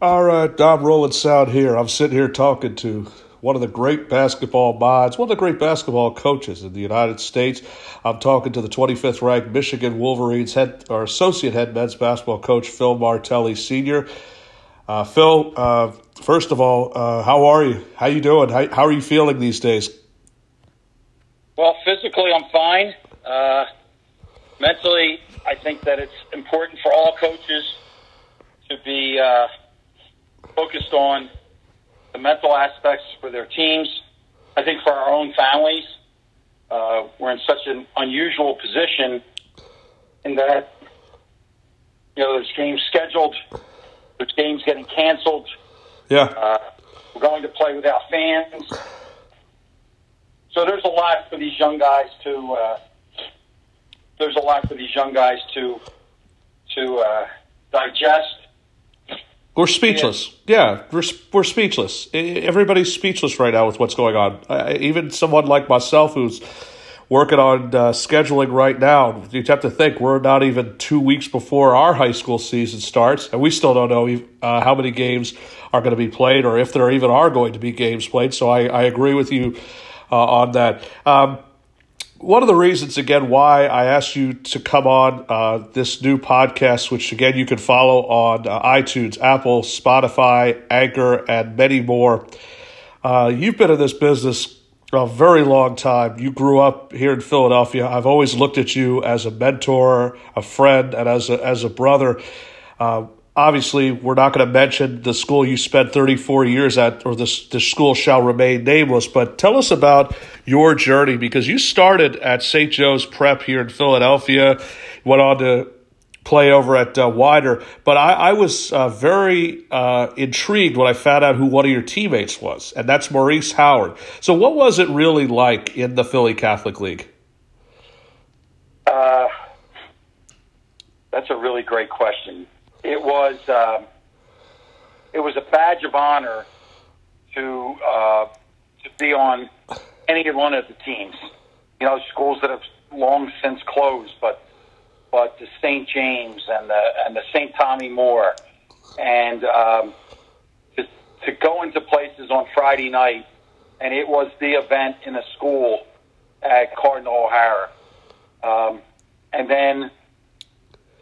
All right, I'm rolling sound here. I'm sitting here talking to one of the great basketball minds, one of the great basketball coaches in the United States. I'm talking to the 25th ranked Michigan Wolverines head or associate head men's basketball coach Phil Martelli Sr. Uh, Phil, uh, first of all, uh, how are you? How you doing? How, how, are you feeling these days? Well, physically, I'm fine. Uh, mentally, I think that it's important for all coaches to be uh, focused on the mental aspects for their teams. I think for our own families, uh, we're in such an unusual position in that you know there's games scheduled, there's games getting canceled. Yeah, uh, we're going to play without fans. So there's a lot for these young guys to. Uh, there's a lot for these young guys to to uh, digest we're speechless. Yeah, we're, we're speechless. Everybody's speechless right now with what's going on. Uh, even someone like myself who's working on uh, scheduling right now, you have to think we're not even two weeks before our high school season starts, and we still don't know uh, how many games are going to be played or if there even are going to be games played. So I, I agree with you uh, on that. Um, one of the reasons, again, why I asked you to come on uh, this new podcast, which again you can follow on uh, iTunes, Apple, Spotify, Anchor, and many more. Uh, you've been in this business a very long time. You grew up here in Philadelphia. I've always looked at you as a mentor, a friend, and as a, as a brother. Obviously, we're not going to mention the school you spent 34 years at, or this, the school shall remain nameless, but tell us about your journey because you started at St. Joe's Prep here in Philadelphia, went on to play over at uh, Widener, but I, I was uh, very uh, intrigued when I found out who one of your teammates was, and that's Maurice Howard. So, what was it really like in the Philly Catholic League? Uh, that's a really great question it was um, it was a badge of honor to uh, to be on any one of the teams. You know, schools that have long since closed, but but the St. James and the and the St. Tommy Moore, and um, to to go into places on Friday night, and it was the event in a school at Cardinal O'Hara, um, and then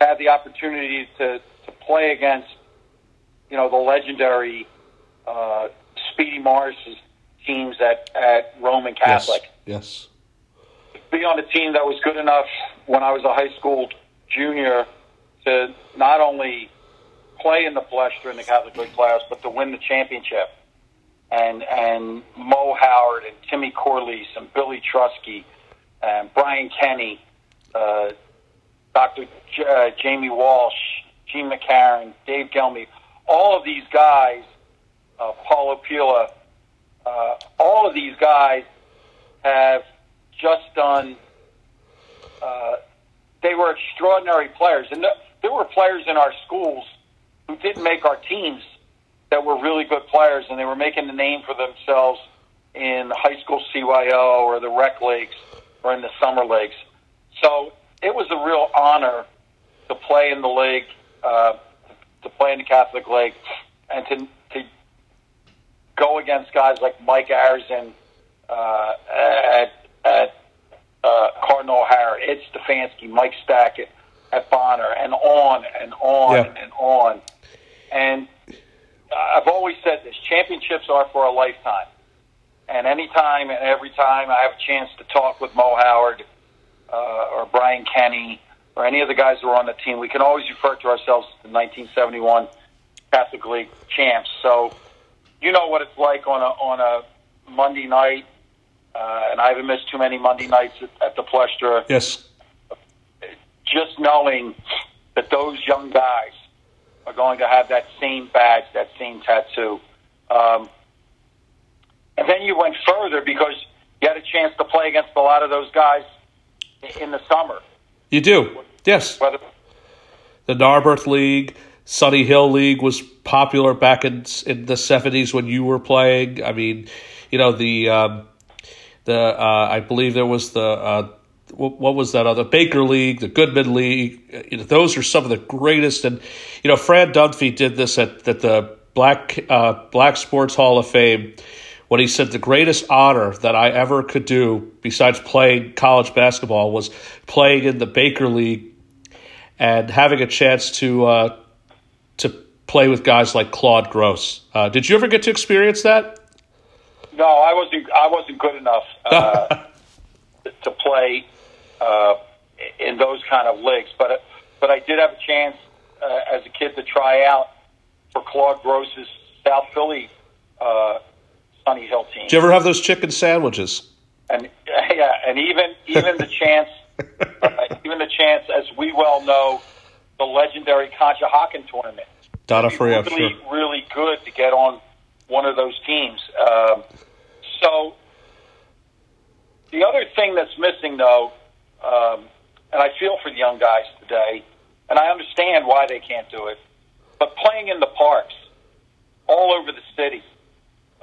had the opportunity to play against, you know, the legendary uh, Speedy Morris's teams at, at Roman Catholic. Yes. yes. Be on a team that was good enough when I was a high school junior to not only play in the Palestra in the Catholic League playoffs, but to win the championship. And and Mo Howard and Timmy Corliss and Billy Trusky and Brian Kenny, uh, Dr. J- uh, Jamie Walsh, Gene McCarron, Dave Gelmy, all of these guys, uh, Paulo Pila, uh, all of these guys have just done. Uh, they were extraordinary players, and there were players in our schools who didn't make our teams that were really good players, and they were making a name for themselves in high school CYO or the rec leagues or in the summer leagues. So it was a real honor to play in the league uh, to play in the Catholic League and to to go against guys like Mike Arison uh, at at uh, Cardinal O'Hara, Ed Stefanski, Mike Stackett at Bonner, and on and on yeah. and on. And I've always said this: championships are for a lifetime. And anytime and every time I have a chance to talk with Mo Howard uh, or Brian Kenny or any of the guys who are on the team, we can always refer to ourselves as the 1971 Catholic League champs. So you know what it's like on a on a Monday night, uh, and I haven't missed too many Monday nights at, at the Palestra. Yes. Just knowing that those young guys are going to have that same badge, that same tattoo. Um, and then you went further because you had a chance to play against a lot of those guys in the summer. You do. Yes. The Narberth League, Sunny Hill League was popular back in in the seventies when you were playing. I mean, you know the um, the uh, I believe there was the uh, what was that other Baker League, the Goodman League. You know, those are some of the greatest. And you know, Fran Dunphy did this at, at the Black uh, Black Sports Hall of Fame when he said the greatest honor that I ever could do besides playing college basketball was playing in the Baker League and having a chance to uh, to play with guys like Claude Gross. Uh, did you ever get to experience that? No, I wasn't. I wasn't good enough uh, to play uh, in those kind of leagues, but but I did have a chance uh, as a kid to try out for Claude Gross's South Philly uh, Sunny Hill team. Did you ever have those chicken sandwiches? And yeah, and even even the chance, uh, even the chance, as we well know, the legendary Conshohocken tournament. Donofrio, really, sure. really good to get on one of those teams. Um, so the other thing that's missing, though, um, and I feel for the young guys today, and I understand why they can't do it, but playing in the parks all over the city,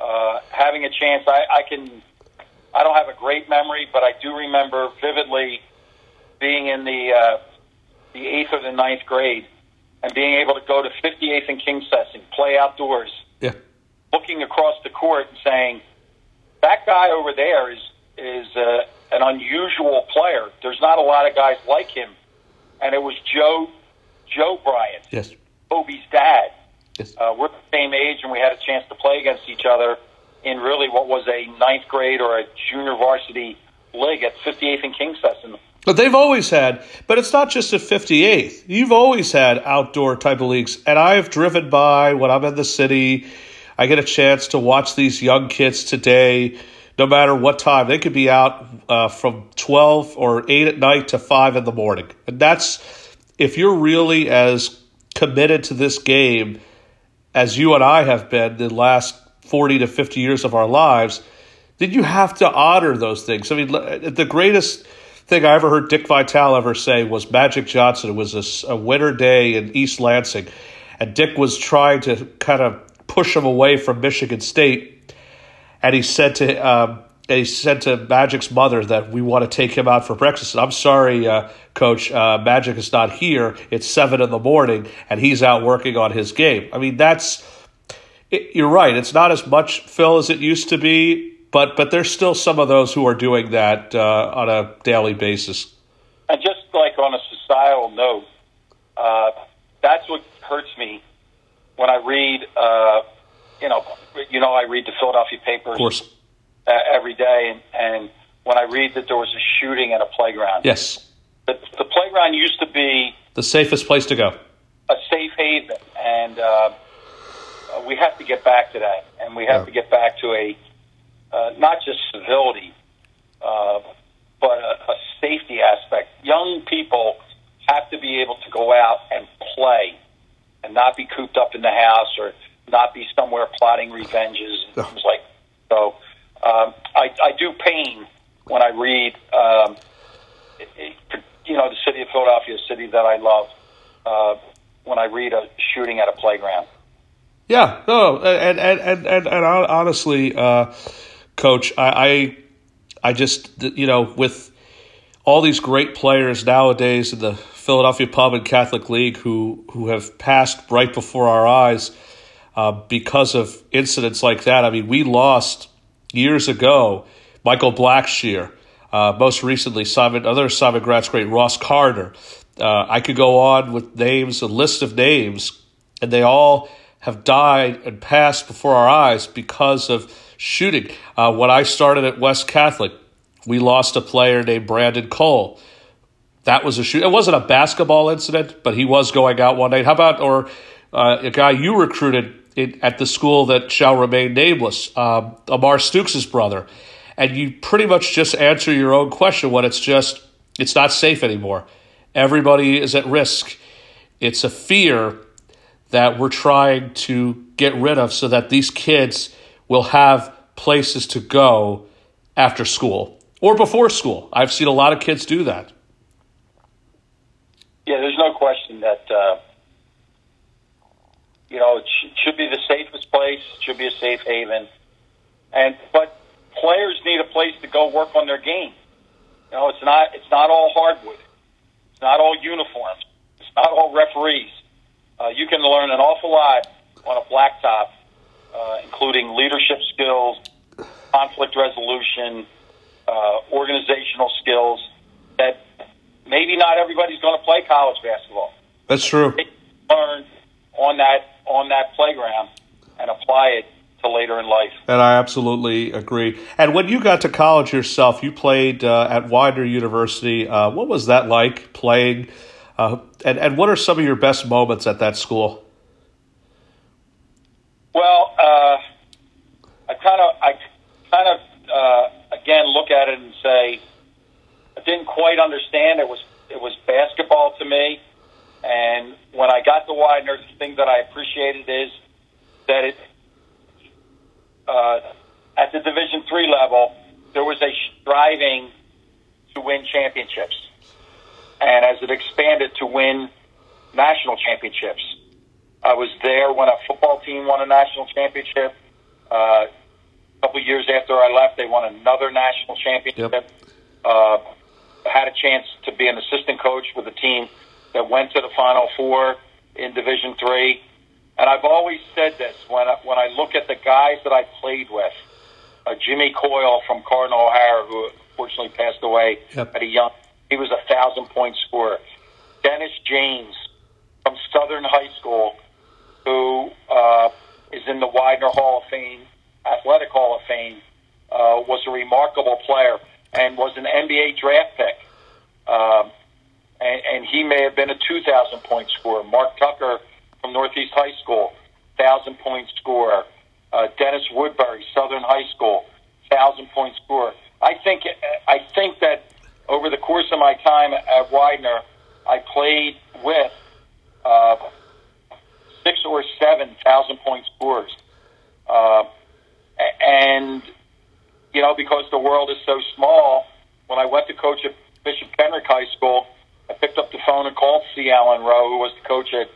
uh, having a chance, I, I can. I don't have a great memory, but I do remember vividly being in the uh, the eighth or the ninth grade and being able to go to 58th and King's and play outdoors, Yeah. looking across the court and saying, "That guy over there is is uh, an unusual player. There's not a lot of guys like him." And it was Joe Joe Bryant, Yes. Kobe's dad. Yes. Uh, we're the same age, and we had a chance to play against each other in really what was a ninth grade or a junior varsity league at 58th and King's But they've always had, but it's not just at 58th. You've always had outdoor type of leagues. And I've driven by when I'm in the city. I get a chance to watch these young kids today, no matter what time. They could be out uh, from 12 or 8 at night to 5 in the morning. And that's, if you're really as committed to this game as you and I have been the last 40 to 50 years of our lives, then you have to honor those things. I mean, the greatest thing I ever heard Dick Vitale ever say was Magic Johnson. It was a, a winter day in East Lansing, and Dick was trying to kind of push him away from Michigan State, and he said to um, he said to Magic's mother that we want to take him out for breakfast. I'm sorry, uh, Coach, uh, Magic is not here. It's seven in the morning, and he's out working on his game. I mean, that's it, you're right. It's not as much Phil as it used to be but but there's still some of those who are doing that uh, on a daily basis. And just like on a societal note, uh, that's what hurts me when I read. Uh, you know, you know, I read the Philadelphia papers Of course, uh, every day, and, and when I read that there was a shooting at a playground, yes, the, the playground used to be the safest place to go. a safe haven, and uh, we have to get back to that, and we have Yeah. to get back to a uh, not just civility, uh, but a, a safety aspect. Young people have to be able to go out and play, and not be cooped up in the house or not be somewhere plotting revenges and things like. I, I do pain when I read, um, you know, the city of Philadelphia, a city that I love. Uh, when I read a shooting at a playground. Yeah, no, and and and and, and honestly, uh, Coach, I, I I just you know with all these great players nowadays in the Philadelphia Pub and Catholic League who who have passed right before our eyes uh, because of incidents like that. I mean, we lost years ago Michael Blackshear. Uh, most recently, Simon, other Simon Gratz great Ross Carter. Uh, I could go on with names, a list of names, and they all have died and passed before our eyes because of shooting. Uh, when I started at West Catholic, we lost a player named Brandon Cole. That was a shoot. It wasn't a basketball incident, but he was going out one night. How about or uh, a guy you recruited at the school that shall remain nameless, um, Amar Stukes' brother, and you pretty much just answer your own question when it's just it's not safe anymore. Everybody is at risk. It's a fear that we're trying to get rid of so that these kids will have places to go after school or before school. I've seen a lot of kids do that. Yeah, there's no question that uh, you know it sh- should be the safest place. It should be a safe haven, and but players need a place to go work on their game. You know, it's not it's not all hardwood. It's not all uniforms. It's not all referees. Uh, you can learn an awful lot on a blacktop, uh, including leadership skills, conflict resolution, uh, organizational skills that maybe not everybody's going to play college basketball. That's true. Learn on that on that playground and apply it to later in life. And I absolutely agree. And when you got to college yourself, you played uh, at Widener University. Uh, what was that like playing? Uh, and and what are some of your best moments at that school? Well, uh, I kind of I kind of uh, again look at it and say I didn't quite understand. It was it was basketball to me, and when I got to Widener, the thing that I appreciated is that it uh, at the Division three level there was a striving to win championships, and as it expanded to win national championships. I was there when a football team won a national championship. Uh, a couple of years after I left, they won another national championship. Yep. Uh, had a chance to be an assistant coach with a team that went to the Final Four in Division Three. And I've always said this when I, when I look at the guys that I played with, uh, Jimmy Coyle from Cardinal O'Hara, who fortunately passed away Yep. at a young, he was a thousand point scorer. Dennis James from Southern High School, who uh, is in the Widener Hall of Fame, Athletic Hall of Fame, uh, was a remarkable player and was an NBA draft pick. Um, and, and he may have been a 2,000 point scorer. Mark Tucker from Northeast High School, 1,000 point scorer. Uh, Dennis Woodbury, Southern High School, 1,000 point scorer. I think, I think that over the course of my time at Widener, I played with uh, six or seven thousand point scorers. Uh, and, you know, because the world is so small, when I went to coach at Bishop Kenrick High School, I picked up the phone and called C. Allen Rowe, who was the coach at,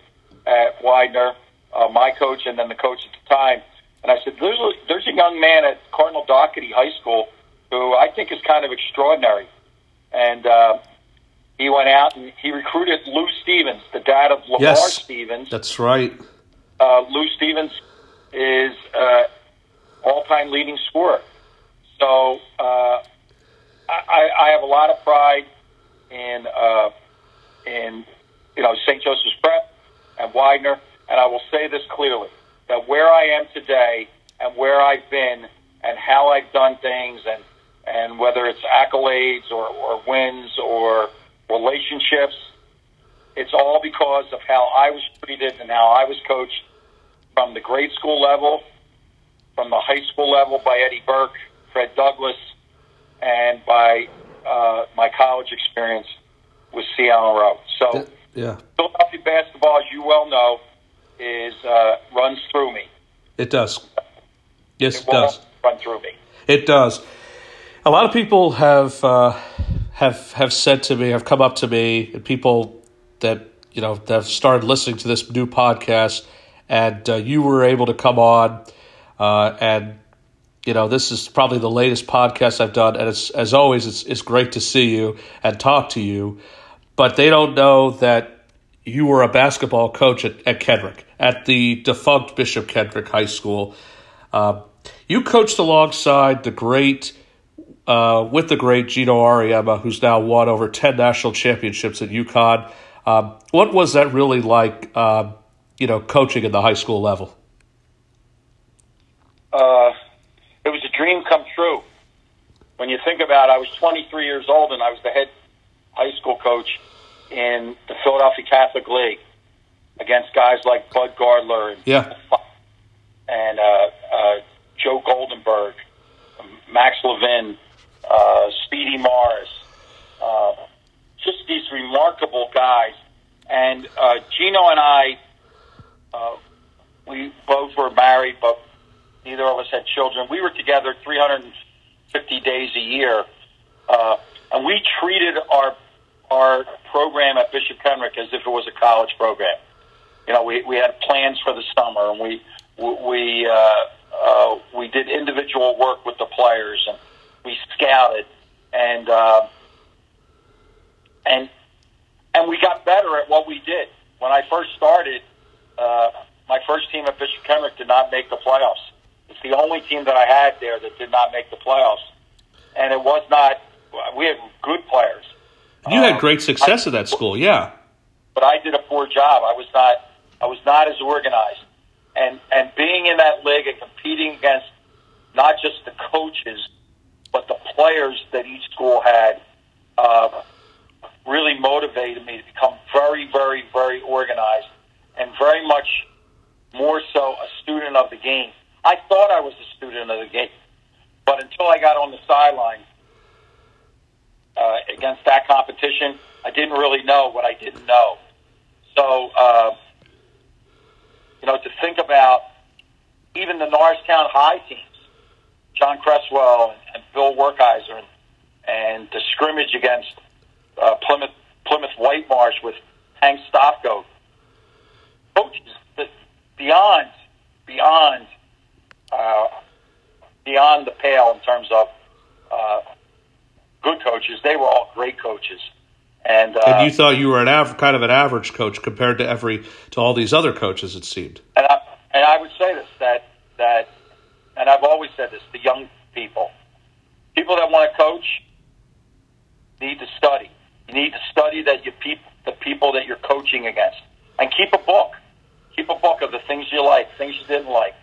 at Widener, uh, my coach, and then the coach at the time. And I said, there's a, there's a young man at Cardinal Dougherty High School who I think is kind of extraordinary. And uh, he went out and he recruited Lou Stevens, the dad of LeVar Yes. Stevens. That's right. Uh, Lou Stevens is uh, all-time leading scorer. So uh, I, I have a lot of pride in uh, in you know St. Joseph's Prep and Widener, and I will say this clearly that where I am today and where I've been and how I've done things and and whether it's accolades or, or wins or relationships, it's all because of how I was treated and how I was coached from the grade school level, from the high school level by Eddie Burke, Fred Douglas, and by uh, my college experience with Seattle Rowe. So Yeah, Philadelphia basketball, as you well know, is uh, runs through me. it does. Yes, it will does. run through me. It does. A lot of people have uh, have have said to me, have come up to me, and people that you know that have started listening to this new podcast, and uh, you were able to come on, uh, and you know this is probably the latest podcast I've done, and it's as always, it's it's great to see you and talk to you, but they don't know that you were a basketball coach at, at Kenrick, at the defunct Bishop Kenrick High School. Uh, you coached alongside the great, uh, with the great Geno Auriemma, who's now won over 10 national championships at UConn. Um, what was that really like, um, you know, coaching at the high school level? uh, dream come true. When you think about it, I was 23 years old and I was the head high school coach in the Philadelphia Catholic League against guys like Bud Gardler and, Yeah. and uh, uh, Joe Goldenberg, Max Levin, uh, Speedy Morris, uh, just these remarkable guys. And uh, Geno and I, uh, we both were married, but neither of us had children. We were together 350 days a year, uh, and we treated our our program at Bishop Kenrick as if it was a college program. You know, we we had plans for the summer, and we we uh, uh, we did individual work with the players, and we scouted, and uh, and and we got better at what we did. When I first started, uh, my first team at Bishop Kenrick did not make the playoffs. It's the only team that I had there that did not make the playoffs, and it was not. We had good players. You had great success at that school, yeah. But I did a poor job. I was not. I was not as organized, and and being in that league and competing against not just the coaches, but the players that each school had, uh, really motivated me to become very, very, very organized and very much more so a student of the game. I thought I was a student of the game, but until I got on the sideline uh, against that competition, I didn't really know what I didn't know. So, uh, you know, to think about even the Norristown High teams, John Cresswell and, Bill Werkheiser, and, and the scrimmage against uh, Plymouth Plymouth Whitemarsh with Hank Stofko, coaches that beyond beyond uh, beyond the pale in terms of uh, good coaches. They were all great coaches. And, uh, and you thought you were an av- kind of an average coach compared to every to all these other coaches. It seemed. And I, and I would say this that that, and I've always said this: the young people, people that want to coach, need to study. You need to study that you peop- the people that you're coaching against, and keep a book. Keep a book of the things you like, things you didn't like,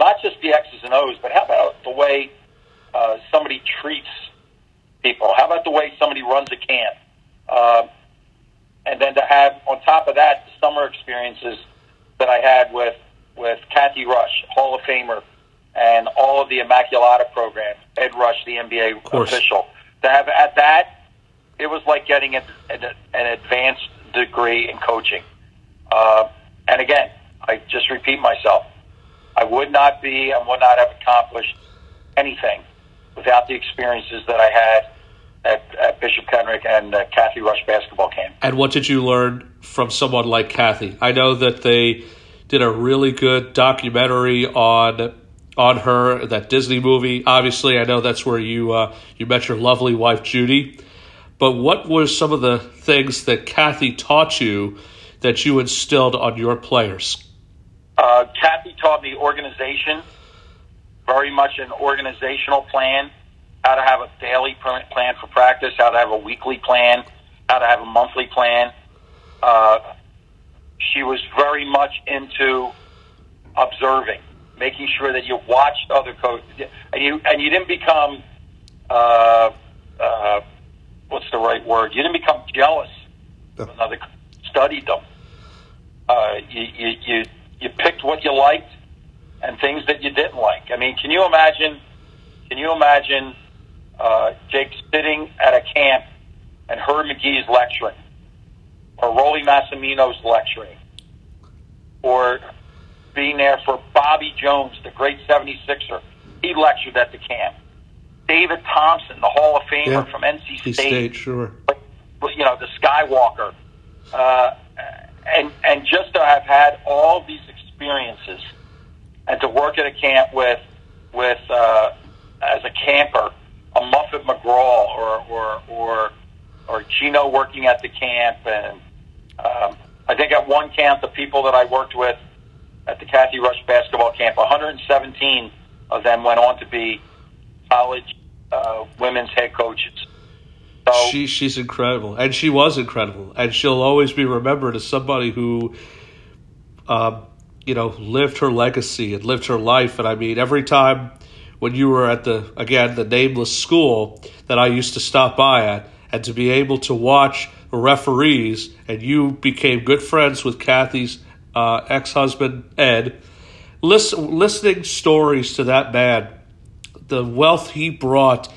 not just the X's and O's, but how about the way uh, somebody treats people? How about the way somebody runs a camp? Uh, and then to have on top of that the summer experiences that I had with with Cathy Rush, Hall of Famer, and all of the Immaculata program, Ed Rush, the NBA official. To have at that, it was like getting an, an, an advanced degree in coaching. Uh, and again, I just repeat myself. I would not be and would not have accomplished anything without the experiences that I had at, at Bishop Kenrick and uh, Cathy Rush basketball camp. And what did you learn from someone like Cathy? I know that they did a really good documentary on on her that Disney movie. Obviously, I know that's where you uh, you met your lovely wife Judy. But what were some of the things that Cathy taught you that you instilled on your players? Uh, Cathy taught me organization, very much an organizational plan how to have a daily plan for practice, how to have a weekly plan, how to have a monthly plan. Uh, she was very much into observing, making sure that you watched other coaches, and you and you didn't become uh, uh, what's the right word? You didn't become jealous of another. Studied them. Uh, you, you you you picked what you liked and things that you didn't like. I mean, can you imagine? Can you imagine uh, Jake sitting at a camp and Herb Magee's lecturing, or Rollie Massimino's lecturing, or being there for Bobby Jones, the great 76er. He lectured at the camp. David Thompson, the Hall of Famer Yeah. from NC State, State, sure. you know, the Skywalker, uh, and and just to have had all these experiences, and to work at a camp with with uh, as a camper, a Muffet McGraw or or or or Geno working at the camp, and um, I think at one camp the people that I worked with at the Cathy Rush basketball camp, 117 of them went on to be college uh, women's head coaches. So She she's incredible, and she was incredible, and she'll always be remembered as somebody who, um, you know, lived her legacy and lived her life. And I mean, every time when you were at the again the nameless school that I used to stop by at, and to be able to watch referees, and you became good friends with Cathy's uh, ex husband Ed. Listen, listening stories to that man, the wealth he brought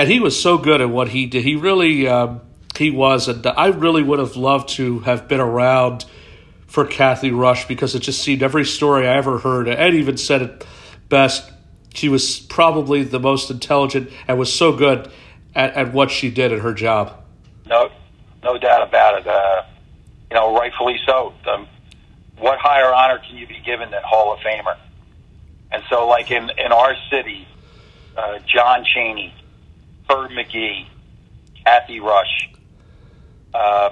and he was so good at what he did. He really um, he was, and I really would have loved to have been around for Cathy Rush because it just seemed every story I ever heard. Ed even said it best. She was probably the most intelligent and was so good at, at what she did at her job. No, no doubt about it. Uh, you know, rightfully so. Um, what higher honor can you be given than Hall of Famer? And so, like in in our city, uh, John Cheney, Herb Magee, Cathy Rush. Uh,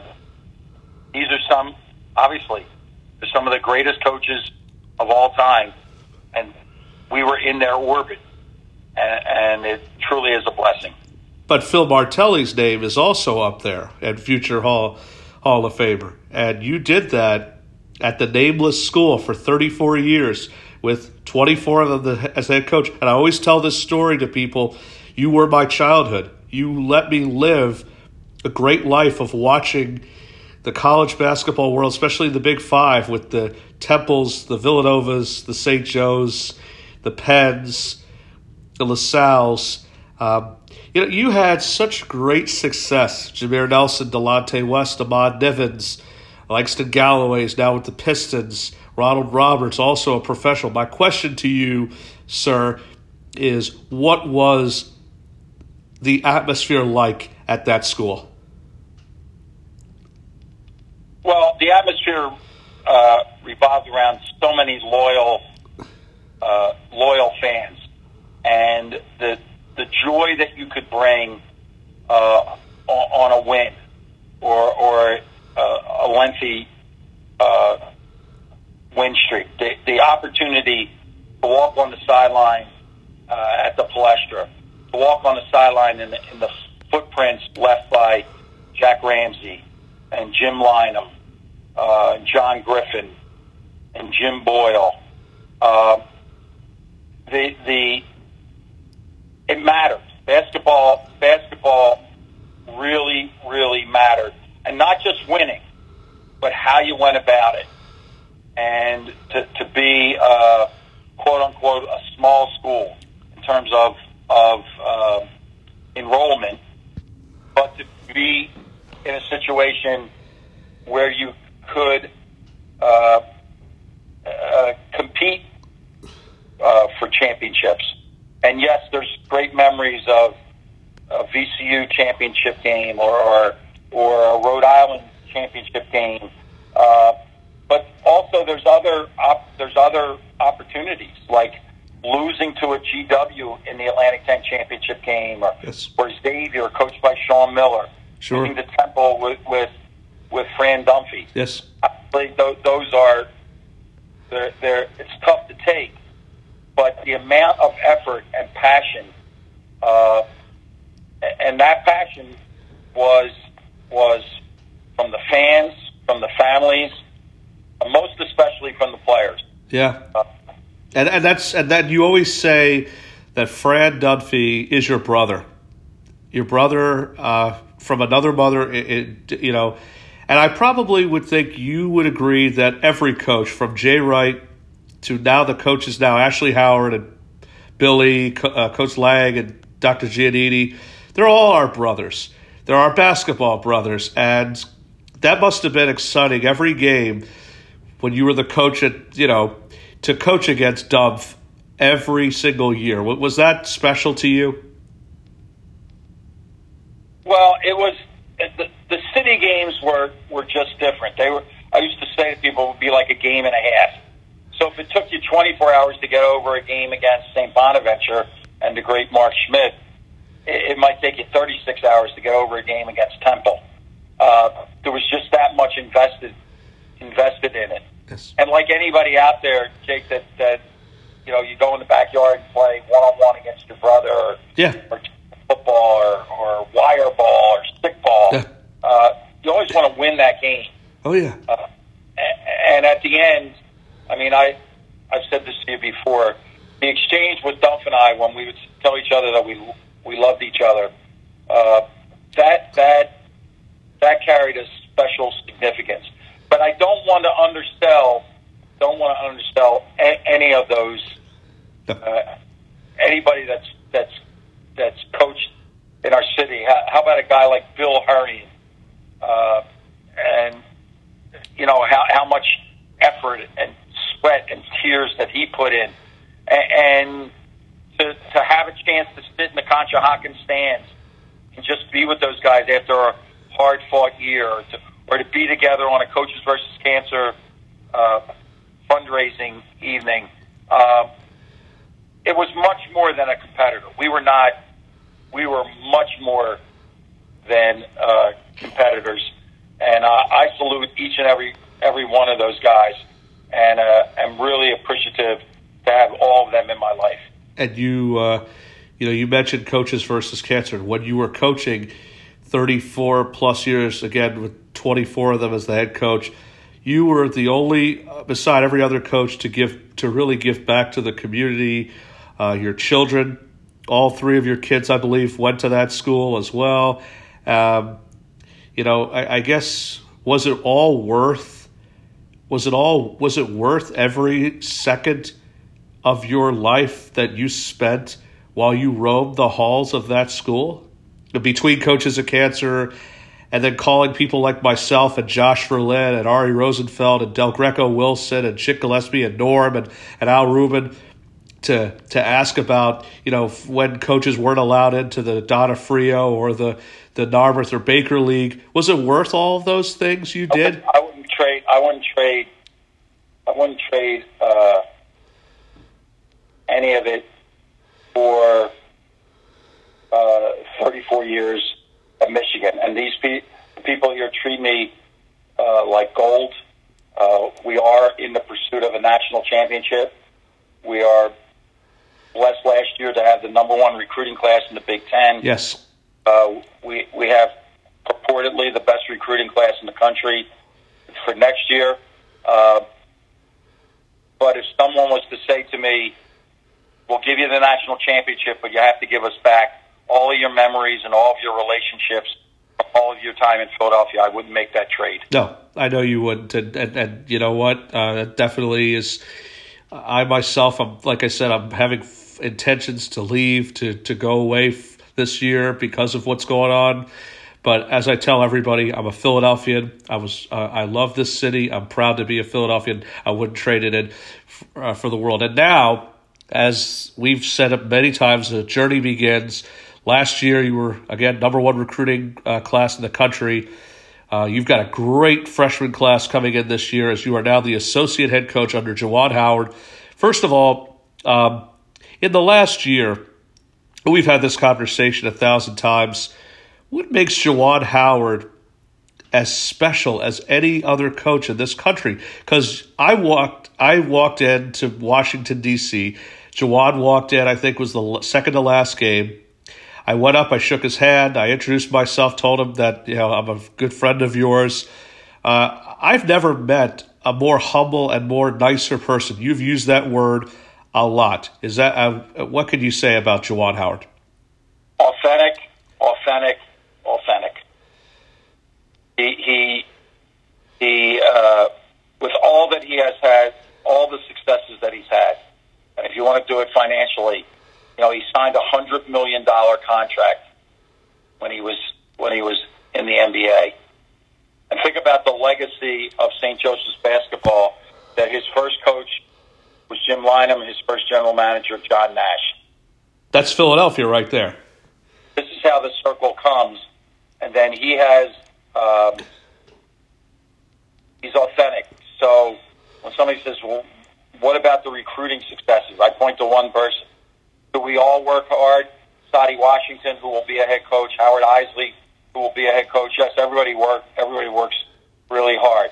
these are some, obviously, some of the greatest coaches of all time, and we were in their orbit, and, and it truly is a blessing. But Phil Martelli's name is also up there at future Hall Hall of Famer, and you did that at the nameless school for 34 years with 24 of them as head coach. And I always tell this story to people. You were my childhood. You let me live a great life of watching the college basketball world, especially the Big Five, with the Temples, the Villanovas, the St. Joe's, the Penns, the LaSalle's. Um, you know, you had such great success. Jameer Nelson, Delonte West, Ahmad Nivins, Langston Galloway is now with the Pistons. Ronald Roberts, also a professional. My question to you, sir, is what was the atmosphere like at that school? Well, the atmosphere uh, revolved around so many loyal, uh, loyal fans, and the the joy that you could bring uh, on a win or or uh, a lengthy uh, win streak. The, the opportunity to walk on the sideline uh, at the Palestra, to walk on the sideline in the, in the footprints left by Jack Ramsay and Jim Lynam, uh, John Griffin, and Jim Boyle. Uh, the the it mattered. Basketball basketball really really mattered, and not just winning, but how you went about it, and to to be uh, quote unquote a small school in terms of of uh, enrollment, but to be in a situation where you could uh, uh, compete uh, for championships. And yes, there's great memories of a VCU championship game or or, or a Rhode Island championship game. Uh, but also, there's other op- there's other opportunities like losing to a GW in the Atlantic 10 championship game, or, Yes. or Xavier, coached by Sean Miller, Sure. losing to Temple with with with Fran Dunphy. Yes. Obviously, tho- those are they're, they're it's tough to take, but the amount of effort and passion, uh, and that passion was was from the fans, from the families, uh, most especially from the players. Yeah. Uh, And and that's and that you always say that Fran Dunphy is your brother, your brother uh, from another mother. It, it, you know, and I probably would think you would agree that every coach from Jay Wright to now the coaches now Ashley Howard and Billy, uh, Coach Lange and Dr. Giannini, they're all our brothers. They're our basketball brothers, and that must have been exciting every game when you were the coach at you know to coach against Duff every single year. Was that special to you? Well, it was the, the city games were were just different. They were. I used to say to people, it would be like a game and a half. So if it took you 24 hours to get over a game against St. Bonaventure and the great Mark Schmidt, it, it might take you 36 hours to get over a game against Temple. Uh, there was just that much invested invested in it. Yes. And like anybody out there, Jake, that that you know, you go in the backyard and play one on one against your brother, or, Yeah. or football, or, or wire ball, or stick ball. Yeah. Uh, you always want to win that game. Oh yeah. Uh, and at the end, I mean, I I've said this to you before. The exchange with Duff and I when we would tell each other that we we loved each other, uh, that that that carried a special significance. But I don't want to undersell don't want to undersell a- any of those uh, anybody that's that's that's coached in our city. How, how about a guy like Bill Hurry? Uh, and you know how how much effort and sweat and tears that he put in, and, and to to have a chance to sit in the Conshohocken stands and just be with those guys after a hard fought year, to, or to be together on a coaches versus cancer uh, fundraising evening. Um, it was much more than a competitor. We were not. We were much more than uh, competitors, and uh, I salute each and every every one of those guys and uh, I'm really appreciative to have all of them in my life. And you, uh, you know, you mentioned coaches versus cancer. When you were coaching, 34 plus years again with 24 of them as the head coach, you were the only, uh, beside every other coach, to give to really give back to the community. Uh, your children, all three of your kids, I believe, went to that school as well. Um, you know, I, I guess was it all worth? Was it all? Was it worth every second of your life that you spent while you roamed the halls of that school? Between coaches of cancer and then calling people like myself and Josh Verlin and Ari Rosenfeld and Del Greco Wilson and Chick Gillespie and Norm and, and Al Rubin to to ask about you know when coaches weren't allowed into the Donofrio or the the Narberth or Baker League. Was it worth all of those things you did? I wouldn't trade. I wouldn't trade. I wouldn't trade uh, any of it for uh, 34 years at Michigan. And these pe- people here treat me uh, like gold. Uh, we are in the pursuit of a national championship. We are blessed last year to have the number one recruiting class in the Big Ten. Yes. Uh, we we have purportedly the best recruiting class in the country for next year. Uh, but if someone was to say to me, "We'll give you the national championship, but you have to give us back all of your memories and all of your relationships, all of your time in Philadelphia," I wouldn't make that trade. No, I know you wouldn't, and, and, and you know what? Uh, that definitely is. I myself, I'm like I said, I'm having intentions to leave to to go away this year because of what's going on. But as I tell everybody, I'm a Philadelphian. I was uh, I love this city. I'm proud to be a Philadelphian. I wouldn't trade it in uh, for the world. And now, as we've said it many times, the journey begins. Last year, you were again number one recruiting uh, class in the country. Uh, you've got a great freshman class coming in this year as you are now the associate head coach under Juwan Howard. First of all, um, in the last year, we've had this conversation a thousand times. What makes Juwan Howard as special as any other coach in this country? Because I walked, I walked into Washington D.C. Juwan walked in. I think was the second to last game. I went up, I shook his hand, I introduced myself, told him that you know I'm a good friend of yours. Uh, I've never met a more humble and more nicer person. You've used that word a lot. Is that uh, what could you say about Juwan Howard? Authentic, authentic, authentic. He he he. Uh, with all that he has had, all the successes that he's had, and if you want to do it financially, you know, he signed a hundred million dollar contract when he was when he was in the NBA. And think about the legacy of St. Joseph's basketball that his first coach was Jim Lynam, his first general manager, John Nash. That's Philadelphia right there. This is how the circle comes. And then he has, um, he's authentic. So when somebody says, well, what about the recruiting successes? I point to one person. Do we all work hard? Saddi Washington, who will be a head coach, Howard Eisley, who will be a head coach. Yes, everybody work. Everybody works really hard.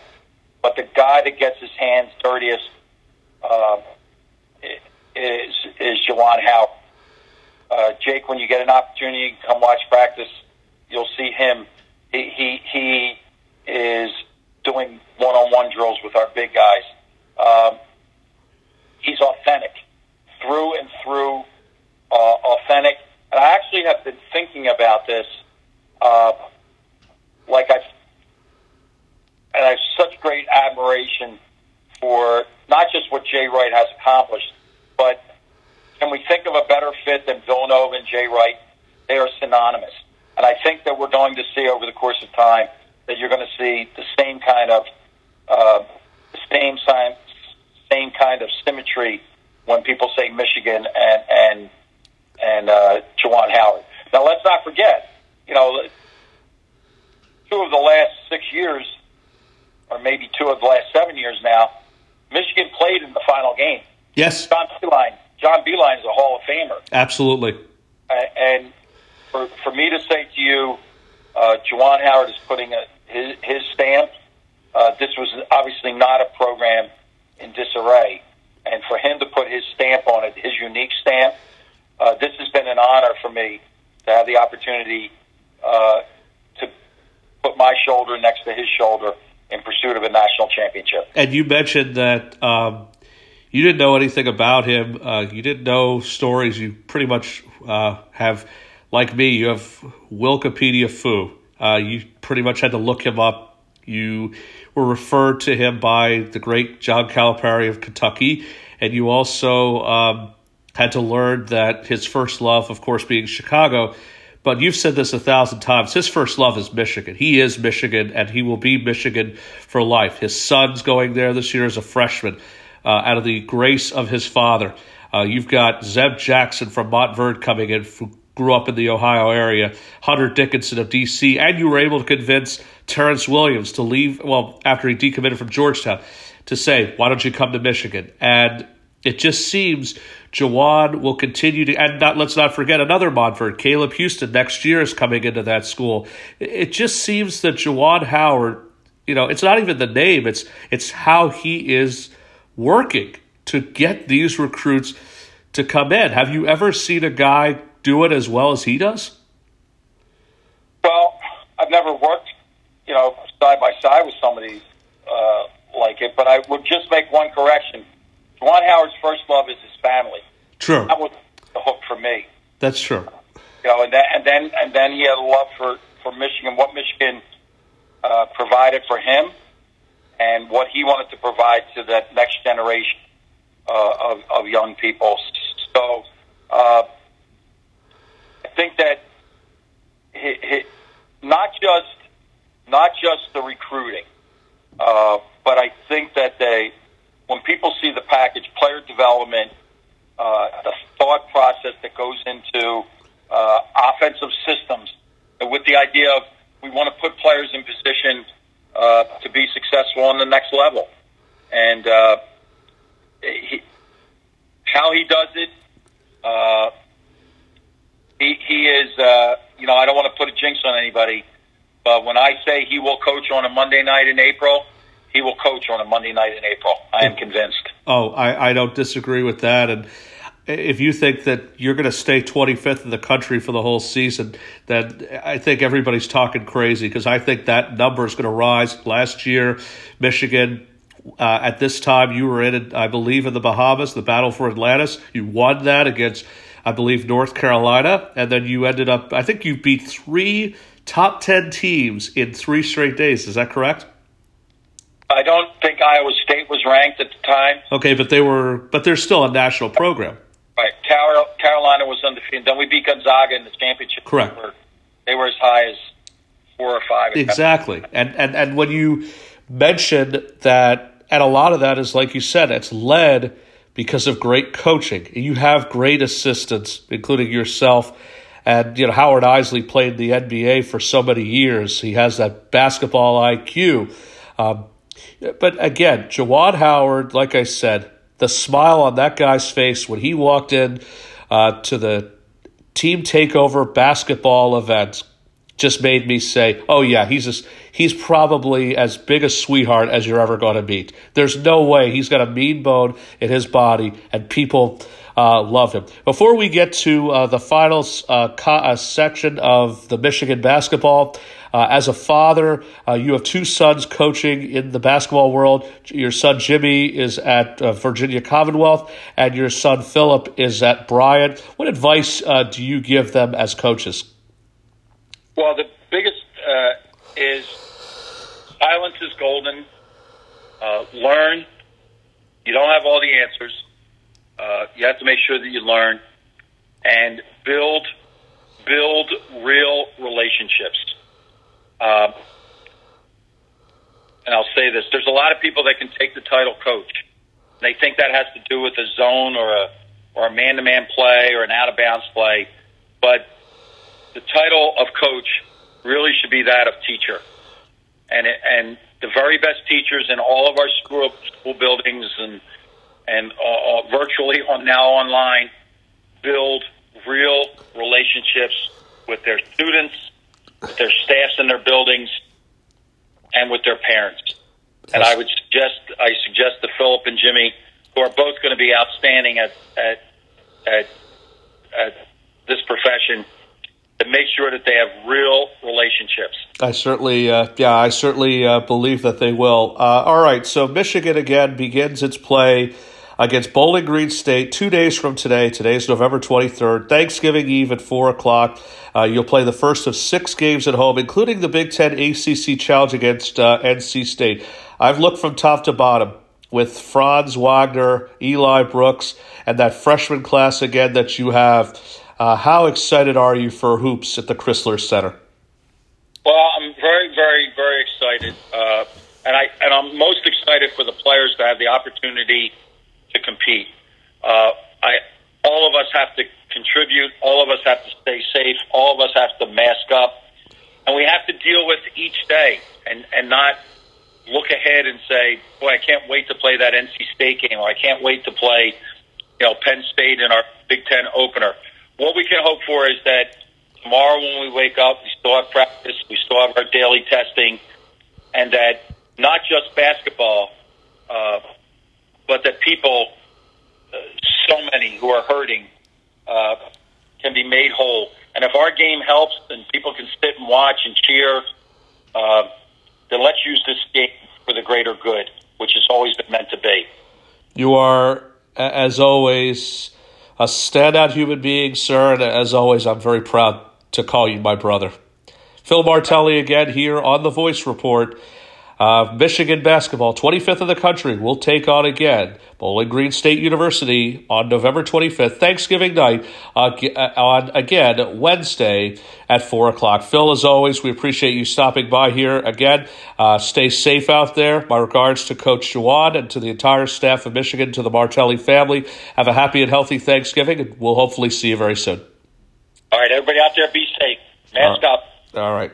But the guy that gets his hands dirtiest uh, is is Juwan Howard. Uh, Jake, when you get an opportunity, come watch practice. You'll see him. He he, he is doing one-on-one drills with our big guys. Um, he's authentic through and through. Uh, authentic, and I actually have been thinking about this. Uh, like I've, and I have such great admiration for not just what Jay Wright has accomplished, but can we think of a better fit than Villanova and Jay Wright? They are synonymous. And I think that we're going to see over the course of time that you're going to see the same kind of uh, same sign, same kind of symmetry when people say Michigan and and and uh, Juwan Howard. Now let's not forget, you know, two of the last six years, or maybe two of the last seven years now, Michigan played in the final game. Yes. John Beilein. John Beilein is a Hall of Famer. Absolutely. And for, for me to say to you, uh, Juwan Howard is putting a, his, his stamp. Uh, this was obviously not a program in disarray. And for him to put his stamp on it, his unique stamp, uh, this has been an honor for me to have the opportunity uh, to put my shoulder next to his shoulder in pursuit of a national championship. And you mentioned that um, you didn't know anything about him. Uh, you didn't know stories. You pretty much uh, have, like me, you have Wikipedia foo. Uh, you pretty much had to look him up. You were referred to him by the great John Calipari of Kentucky, and you also um, had to learn that his first love, of course, being Chicago. But you've said this a thousand times. His first love is Michigan. He is Michigan, and he will be Michigan for life. His son's going there this year as a freshman uh, out of the grace of his father. Uh, you've got Zeb Jackson from Montverde coming in, who grew up in the Ohio area, Hunter Dickinson of D.C., and you were able to convince Terrance Williams to leave, well, after he decommitted from Georgetown, to say, why don't you come to Michigan? And it just seems Juwan will continue to, and not, let's not forget another Montverde, Caleb Houston, next year is coming into that school. It just seems that Juwan Howard, you know, it's not even the name, it's it's how he is working to get these recruits to come in. Have you ever seen a guy do it as well as he does? Well, I've never worked, you know, side by side with somebody uh, like it, but I would just make one correction. Juwan Howard's first love is his family. True. That was the hook for me. That's true. You know, and then and then and then he had a love for for Michigan, what Michigan uh, provided for him, and what he wanted to provide to that next generation uh, of of young people. So, uh, I think that he, he, not just not just the recruiting, uh, but I think that they when people see the package, player development, uh, the thought process that goes into uh, offensive systems, with the idea of we want to put players in position uh, to be successful on the next level, and uh, he, how he does it. Uh, he, he is, uh, you know, I don't want to put a jinx on anybody, but when I say he will coach on a Monday night in April, he will coach on a Monday night in April. I am convinced. Oh, I, I don't disagree with that. And if you think that you're going to stay 25th in the country for the whole season, then I think everybody's talking crazy because I think that number is going to rise. Last year, Michigan. Uh, at this time, you were in, I believe, in the Bahamas, the battle for Atlantis. You won that against, I believe, North Carolina, and then you ended up. I think you beat three top ten teams in three straight days. Is that correct? I don't think Iowa State was ranked at the time. Okay, but they were, but they're still a national program. Right. Carolina was undefeated. Then we beat Gonzaga in the championship. Correct. They were, they were as high as four or five. Exactly. And and and when you mentioned that, and a lot of that is like you said, it's led because of great coaching. You have great assistants, including yourself. And you know Howard Eisley played the NBA for so many years. He has that basketball IQ. Um, but again, Juwan Howard, like I said, the smile on that guy's face when he walked in uh, to the team takeover basketball event just made me say, "Oh yeah, he's just, he's probably as big a sweetheart as you're ever going to meet." There's no way he's got a mean bone in his body, and people uh, love him. Before we get to uh, the final uh, co- uh, section of the Michigan basketball, uh, as a father, you have two sons coaching in the basketball world. Your son Jimmy is at Virginia Commonwealth, and your son Philip is at Bryant. What advice do you give them as coaches? Well, the biggest is silence is golden. Uh, learn. You don't have all the answers. You have to make sure that you learn and build build real relationships. Uh, and I'll say this: there's a lot of people that can take the title coach. They think that has to do with a zone or a or a man-to-man play or an out-of-bounds play, but the title of coach really should be that of teacher. And it, and the very best teachers in all of our school school buildings and and uh, uh virtually on now online build real relationships with their students with their staffs in their buildings, and with their parents. And I would suggest I suggest to Philip and Jimmy, who are both going to be outstanding at at at, at this profession, to make sure that they have real relationships. I certainly, uh, yeah, I certainly uh, believe that they will. Uh, all right, so Michigan again begins its play against Bowling Green State two days from today. Today's November 23rd, Thanksgiving Eve at 4 o'clock. Uh, you'll play the first of six games at home, including the Big Ten ACC Challenge against uh, NC State. I've looked from top to bottom with Franz Wagner, Eli Brooks, and that freshman class again that you have. Uh, how excited are you for hoops at the Crisler Center? Well, I'm very, very, very excited, uh, and I and I'm most excited for the players to have the opportunity to compete. Uh, I all of us have to contribute. All of us have to stay safe. All of us have to mask up, and we have to deal with each day and and not look ahead and say, "Boy, I can't wait to play that NC State game," or "I can't wait to play, you know, Penn State in our Big Ten opener." What we can hope for is that tomorrow when we wake up, we still have practice, we still have our daily testing, and that not just basketball, uh, but that people, uh, so many who are hurting, uh, can be made whole. And if our game helps, then people can sit and watch and cheer. Uh, then let's use this game for the greater good, which has always been meant to be. You are, as always, a standout human being, sir, and as always, I'm very proud to call you my brother. Phil Martelli again here on the Voice Report. Uh, Michigan basketball, 25th in the country, will take on again Bowling Green State University on November 25th, Thanksgiving night, uh, uh, on again Wednesday at 4 o'clock. Phil, as always, we appreciate you stopping by here again. Uh, stay safe out there. My regards to Coach Juwan and to the entire staff of Michigan, to the Martelli family. Have a happy and healthy Thanksgiving, and we'll hopefully see you very soon. All right, everybody out there, be safe. Mask up. All right.